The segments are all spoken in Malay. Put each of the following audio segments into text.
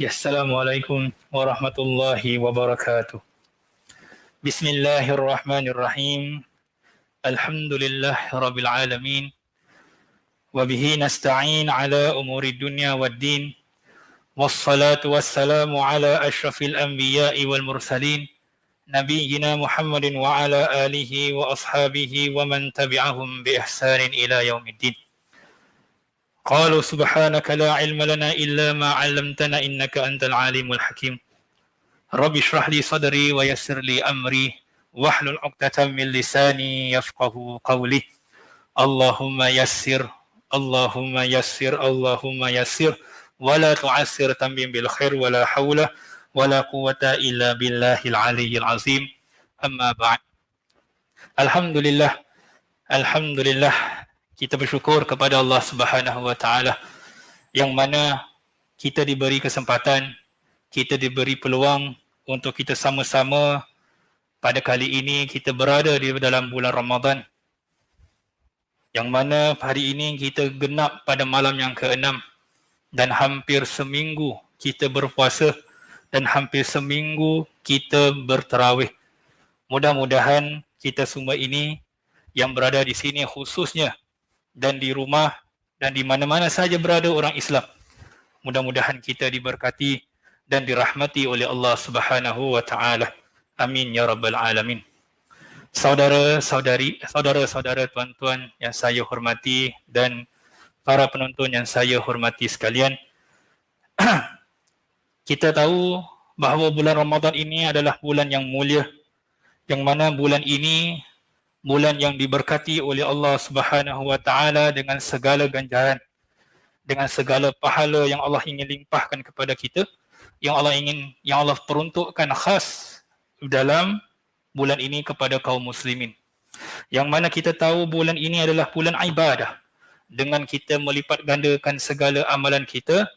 السلام عليكم ورحمة الله وبركاته. بسم الله الرحمن الرحيم. الحمد لله رب العالمين. وبه نستعين على أمور الدنيا والدين. والصلاة والسلام على أشرف الأنبياء والمرسلين. نبينا محمد وعلى آله وأصحابه ومن تبعهم بإحسان إلى يوم الدين. قالوا سبحانك لا علم لنا إلا ما علمتنا إنك أنت العليم الحكيم. رب اشرح لي صدري ويسر لي أمري. واحلل عقدة من لساني يفقه قولي. اللهم يسر اللهم يسر اللهم يسر. ولا تعسر تنبين بالخير ولا حول ولا قوة إلا بالله العلي العظيم. أما بعد. الحمد لله الحمد لله. Kita bersyukur kepada Allah Subhanahu Wa Taala yang mana kita diberi kesempatan, kita diberi peluang untuk kita sama-sama pada kali ini kita berada di dalam bulan Ramadan yang mana hari ini kita genap pada malam yang keenam dan hampir seminggu kita berpuasa dan hampir seminggu kita berterawih. Mudah-mudahan kita semua ini yang berada di sini khususnya dan di rumah dan di mana-mana saja berada orang Islam. Mudah-mudahan kita diberkati dan dirahmati oleh Allah Subhanahu wa taala. Amin ya rabbal alamin. Saudara-saudari, saudara-saudara tuan-tuan yang saya hormati dan para penonton yang saya hormati sekalian. kita tahu bahawa bulan Ramadan ini adalah bulan yang mulia yang mana bulan ini bulan yang diberkati oleh Allah Subhanahu wa taala dengan segala ganjaran dengan segala pahala yang Allah ingin limpahkan kepada kita yang Allah ingin yang Allah peruntukkan khas dalam bulan ini kepada kaum muslimin. Yang mana kita tahu bulan ini adalah bulan ibadah dengan kita melipat gandakan segala amalan kita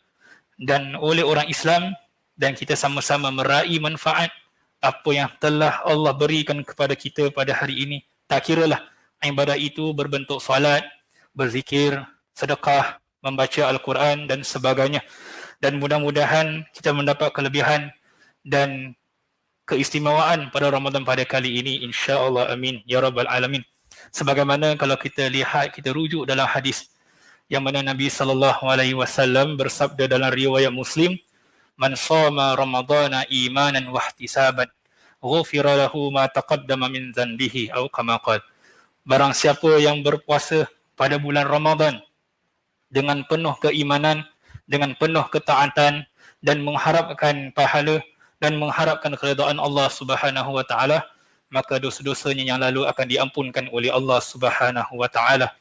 dan oleh orang Islam dan kita sama-sama meraih manfaat apa yang telah Allah berikan kepada kita pada hari ini tak kiralah ibadah itu berbentuk solat, berzikir, sedekah, membaca Al-Quran dan sebagainya. Dan mudah-mudahan kita mendapat kelebihan dan keistimewaan pada Ramadan pada kali ini insya-Allah amin ya rabbal alamin. Sebagaimana kalau kita lihat kita rujuk dalam hadis yang mana Nabi sallallahu alaihi wasallam bersabda dalam riwayat Muslim man shoma ramadana imanan wa ihtisaban ghufira lahu ma taqaddama min dhanbihi atau kama qala barang siapa yang berpuasa pada bulan Ramadan dengan penuh keimanan dengan penuh ketaatan dan mengharapkan pahala dan mengharapkan keridaan Allah Subhanahu wa taala maka dosa-dosanya yang lalu akan diampunkan oleh Allah Subhanahu wa taala.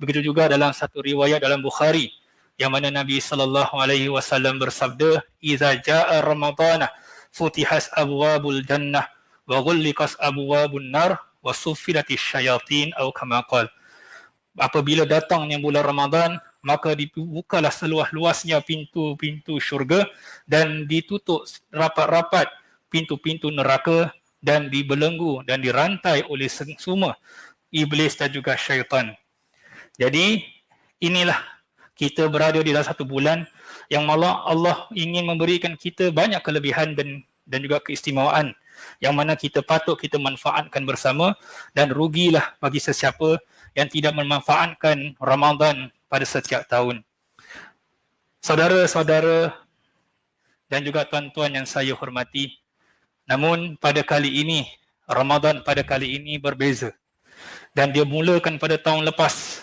Begitu juga dalam satu riwayat dalam Bukhari yang mana Nabi sallallahu alaihi wasallam bersabda iza jaa ramadhana futihas abwabul jannah wa ghulliqas abwabun nar wa suffilatis syayatin atau kama qal apabila datangnya bulan Ramadan maka dibukalah seluas-luasnya pintu-pintu syurga dan ditutup rapat-rapat pintu-pintu neraka dan dibelenggu dan dirantai oleh semua iblis dan juga syaitan. Jadi inilah kita berada di dalam satu bulan yang malah Allah ingin memberikan kita banyak kelebihan dan dan juga keistimewaan yang mana kita patut kita manfaatkan bersama dan rugilah bagi sesiapa yang tidak memanfaatkan Ramadan pada setiap tahun. Saudara-saudara dan juga tuan-tuan yang saya hormati, namun pada kali ini Ramadan pada kali ini berbeza. Dan dia mulakan pada tahun lepas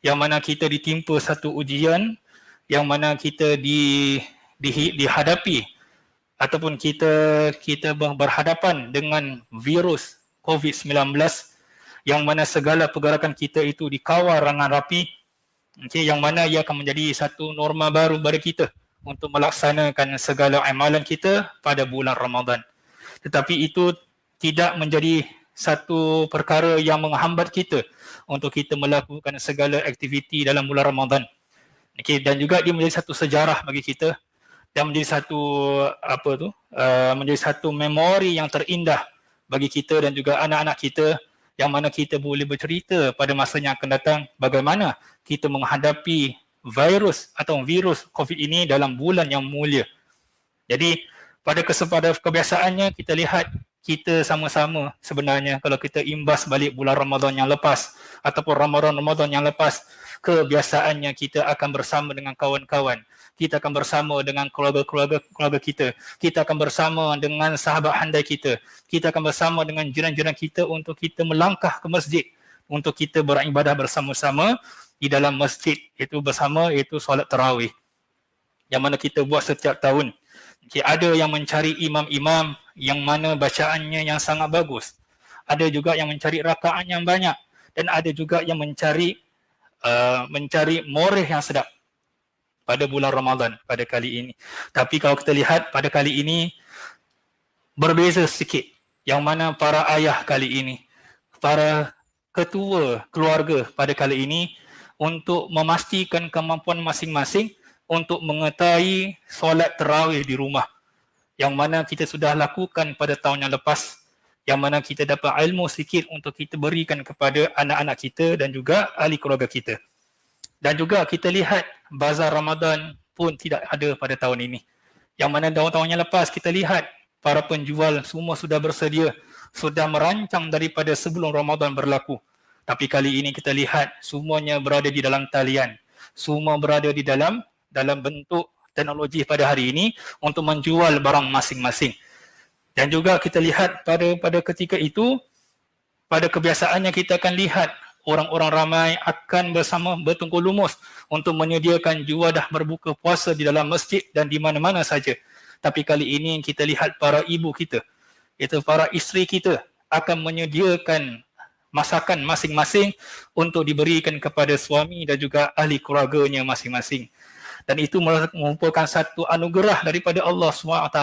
yang mana kita ditimpa satu ujian yang mana kita di, di dihadapi ataupun kita kita berhadapan dengan virus COVID-19 yang mana segala pergerakan kita itu dikawal dengan rapi okay, yang mana ia akan menjadi satu norma baru bagi kita untuk melaksanakan segala amalan kita pada bulan Ramadan. Tetapi itu tidak menjadi satu perkara yang menghambat kita untuk kita melakukan segala aktiviti dalam bulan Ramadan. Okay, dan juga dia menjadi satu sejarah bagi kita dan menjadi satu apa tu uh, menjadi satu memori yang terindah bagi kita dan juga anak-anak kita yang mana kita boleh bercerita pada masa yang akan datang bagaimana kita menghadapi virus atau virus COVID ini dalam bulan yang mulia. Jadi pada kesempatan kebiasaannya kita lihat kita sama-sama sebenarnya kalau kita imbas balik bulan Ramadan yang lepas ataupun Ramadan-Ramadan yang lepas kebiasaannya kita akan bersama dengan kawan-kawan. Kita akan bersama dengan keluarga-keluarga keluarga kita. Kita akan bersama dengan sahabat handai kita. Kita akan bersama dengan jiran-jiran kita untuk kita melangkah ke masjid. Untuk kita beribadah bersama-sama di dalam masjid itu bersama itu solat tarawih. Yang mana kita buat setiap tahun. Okay, ada yang mencari imam-imam yang mana bacaannya yang sangat bagus. Ada juga yang mencari rakaat yang banyak dan ada juga yang mencari uh, mencari moreh yang sedap pada bulan Ramadan pada kali ini. Tapi kalau kita lihat pada kali ini berbeza sedikit. Yang mana para ayah kali ini, para ketua keluarga pada kali ini untuk memastikan kemampuan masing-masing untuk mengetahui solat terawih di rumah yang mana kita sudah lakukan pada tahun yang lepas yang mana kita dapat ilmu sikit untuk kita berikan kepada anak-anak kita dan juga ahli keluarga kita. Dan juga kita lihat bazar Ramadan pun tidak ada pada tahun ini. Yang mana tahun-tahun yang lepas kita lihat para penjual semua sudah bersedia, sudah merancang daripada sebelum Ramadan berlaku. Tapi kali ini kita lihat semuanya berada di dalam talian. Semua berada di dalam dalam bentuk teknologi pada hari ini untuk menjual barang masing-masing. Dan juga kita lihat pada pada ketika itu pada kebiasaannya kita akan lihat orang-orang ramai akan bersama bertungkul lumus untuk menyediakan juadah berbuka puasa di dalam masjid dan di mana-mana saja. Tapi kali ini kita lihat para ibu kita, itu para isteri kita akan menyediakan masakan masing-masing untuk diberikan kepada suami dan juga ahli keluarganya masing-masing dan itu merupakan satu anugerah daripada Allah SWT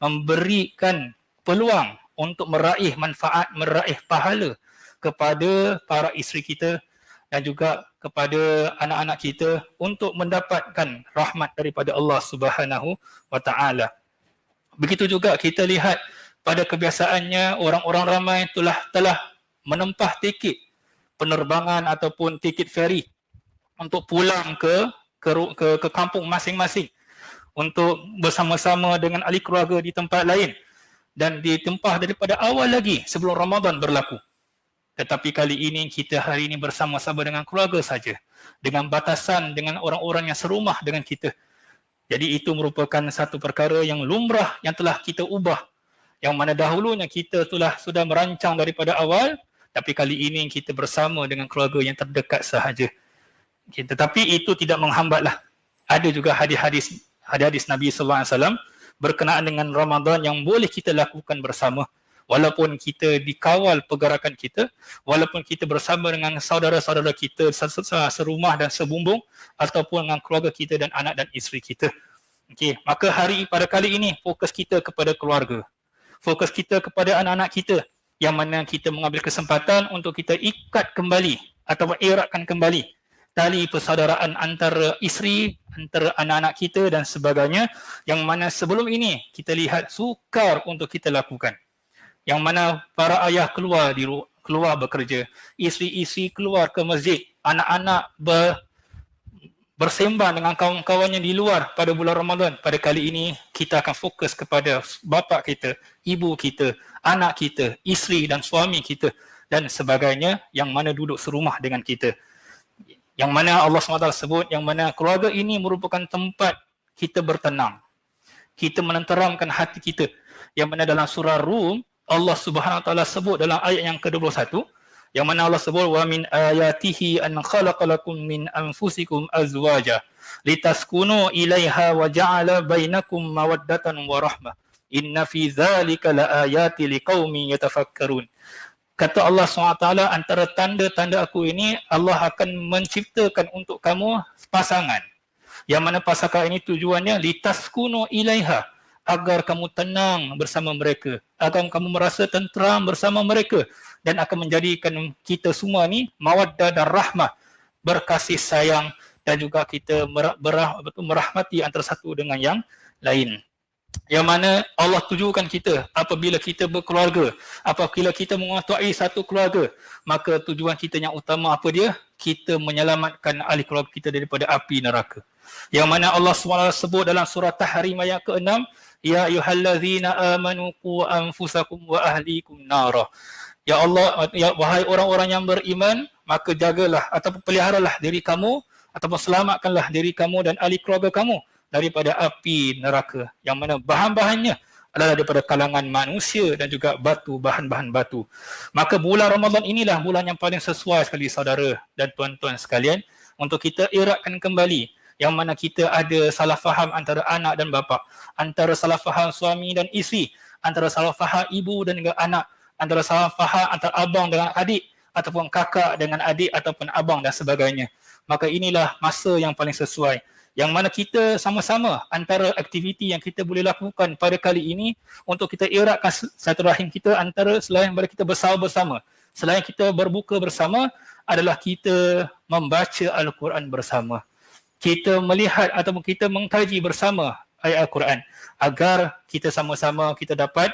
memberikan peluang untuk meraih manfaat, meraih pahala kepada para isteri kita dan juga kepada anak-anak kita untuk mendapatkan rahmat daripada Allah Subhanahu wa taala. Begitu juga kita lihat pada kebiasaannya orang-orang ramai telah telah menempah tiket penerbangan ataupun tiket feri untuk pulang ke ke, ke, ke kampung masing-masing untuk bersama-sama dengan ahli keluarga di tempat lain dan ditempah daripada awal lagi sebelum Ramadan berlaku. Tetapi kali ini kita hari ini bersama-sama dengan keluarga saja dengan batasan dengan orang-orang yang serumah dengan kita. Jadi itu merupakan satu perkara yang lumrah yang telah kita ubah. Yang mana dahulunya kita telah sudah merancang daripada awal tapi kali ini kita bersama dengan keluarga yang terdekat sahaja. Okay, tetapi itu tidak menghambatlah. Ada juga hadis-hadis hadis Nabi sallallahu alaihi wasallam berkenaan dengan Ramadan yang boleh kita lakukan bersama walaupun kita dikawal pergerakan kita walaupun kita bersama dengan saudara-saudara kita serumah dan sebumbung ataupun dengan keluarga kita dan anak dan isteri kita. Okey, maka hari pada kali ini fokus kita kepada keluarga. Fokus kita kepada anak-anak kita yang mana kita mengambil kesempatan untuk kita ikat kembali atau eratkan kembali tali persaudaraan antara isteri, antara anak-anak kita dan sebagainya. Yang mana sebelum ini kita lihat sukar untuk kita lakukan. Yang mana para ayah keluar di keluar bekerja, isteri-isteri keluar ke masjid, anak-anak ber, bersembang dengan kawan-kawannya di luar pada bulan Ramadan. Pada kali ini kita akan fokus kepada bapa kita, ibu kita, anak kita, isteri dan suami kita dan sebagainya. Yang mana duduk serumah dengan kita yang mana Allah SWT sebut yang mana keluarga ini merupakan tempat kita bertenang. Kita menenteramkan hati kita. Yang mana dalam surah Rum Allah Subhanahu Wa Taala sebut dalam ayat yang ke-21 yang mana Allah sebut wa min ayatihi an khalaqalakum min anfusikum azwaja litaskunu ilaiha wa ja'ala bainakum mawaddatan wa rahmah. Inna fi dzalika laayati liqaumin yatafakkarun kata Allah SWT antara tanda-tanda aku ini Allah akan menciptakan untuk kamu pasangan. Yang mana pasangan ini tujuannya litaskunu ilaiha agar kamu tenang bersama mereka agar kamu merasa tenteram bersama mereka dan akan menjadikan kita semua ni mawaddah dan rahmah berkasih sayang dan juga kita merah, merah, merahmati antara satu dengan yang lain yang mana Allah tujukan kita apabila kita berkeluarga, apabila kita menguasai satu keluarga, maka tujuan kita yang utama apa dia? Kita menyelamatkan ahli keluarga kita daripada api neraka. Yang mana Allah SWT sebut dalam surah Tahrim ayat ke-6, Ya ayuhallazina amanu qu anfusakum wa ahlikum nara. Ya Allah, ya, wahai orang-orang yang beriman, maka jagalah ataupun peliharalah diri kamu ataupun selamatkanlah diri kamu dan ahli keluarga kamu daripada api neraka yang mana bahan-bahannya adalah daripada kalangan manusia dan juga batu, bahan-bahan batu. Maka bulan Ramadan inilah bulan yang paling sesuai sekali saudara dan tuan-tuan sekalian untuk kita irakkan kembali yang mana kita ada salah faham antara anak dan bapa, antara salah faham suami dan isteri, antara salah faham ibu dan juga anak, antara salah faham antara abang dengan adik ataupun kakak dengan adik ataupun abang dan sebagainya. Maka inilah masa yang paling sesuai yang mana kita sama-sama antara aktiviti yang kita boleh lakukan pada kali ini untuk kita eratkan satu rahim kita antara selain daripada kita bersama-bersama selain kita berbuka bersama adalah kita membaca Al-Quran bersama kita melihat ataupun kita mengkaji bersama ayat Al-Quran agar kita sama-sama kita dapat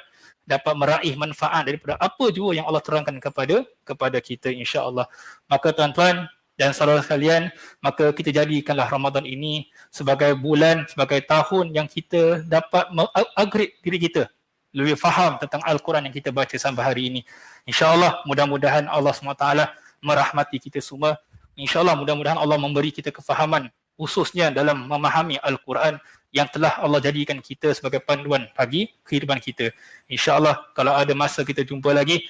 dapat meraih manfaat daripada apa jua yang Allah terangkan kepada kepada kita insya-Allah. Maka tuan-tuan dan saudara sekalian, maka kita jadikanlah Ramadan ini sebagai bulan, sebagai tahun yang kita dapat upgrade diri kita. Lebih faham tentang Al-Quran yang kita baca sampai hari ini. InsyaAllah mudah-mudahan Allah SWT merahmati kita semua. InsyaAllah mudah-mudahan Allah memberi kita kefahaman khususnya dalam memahami Al-Quran yang telah Allah jadikan kita sebagai panduan bagi kehidupan kita. InsyaAllah kalau ada masa kita jumpa lagi,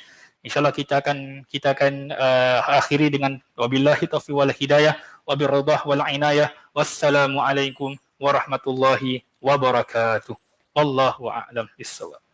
insyaallah kita akan kita akan uh, akhiri dengan wabillahi taufiq wal hidayah wabirradah wal inayah. Wassalamu alaikum warahmatullahi wabarakatuh. Wallahu a'lam bissawab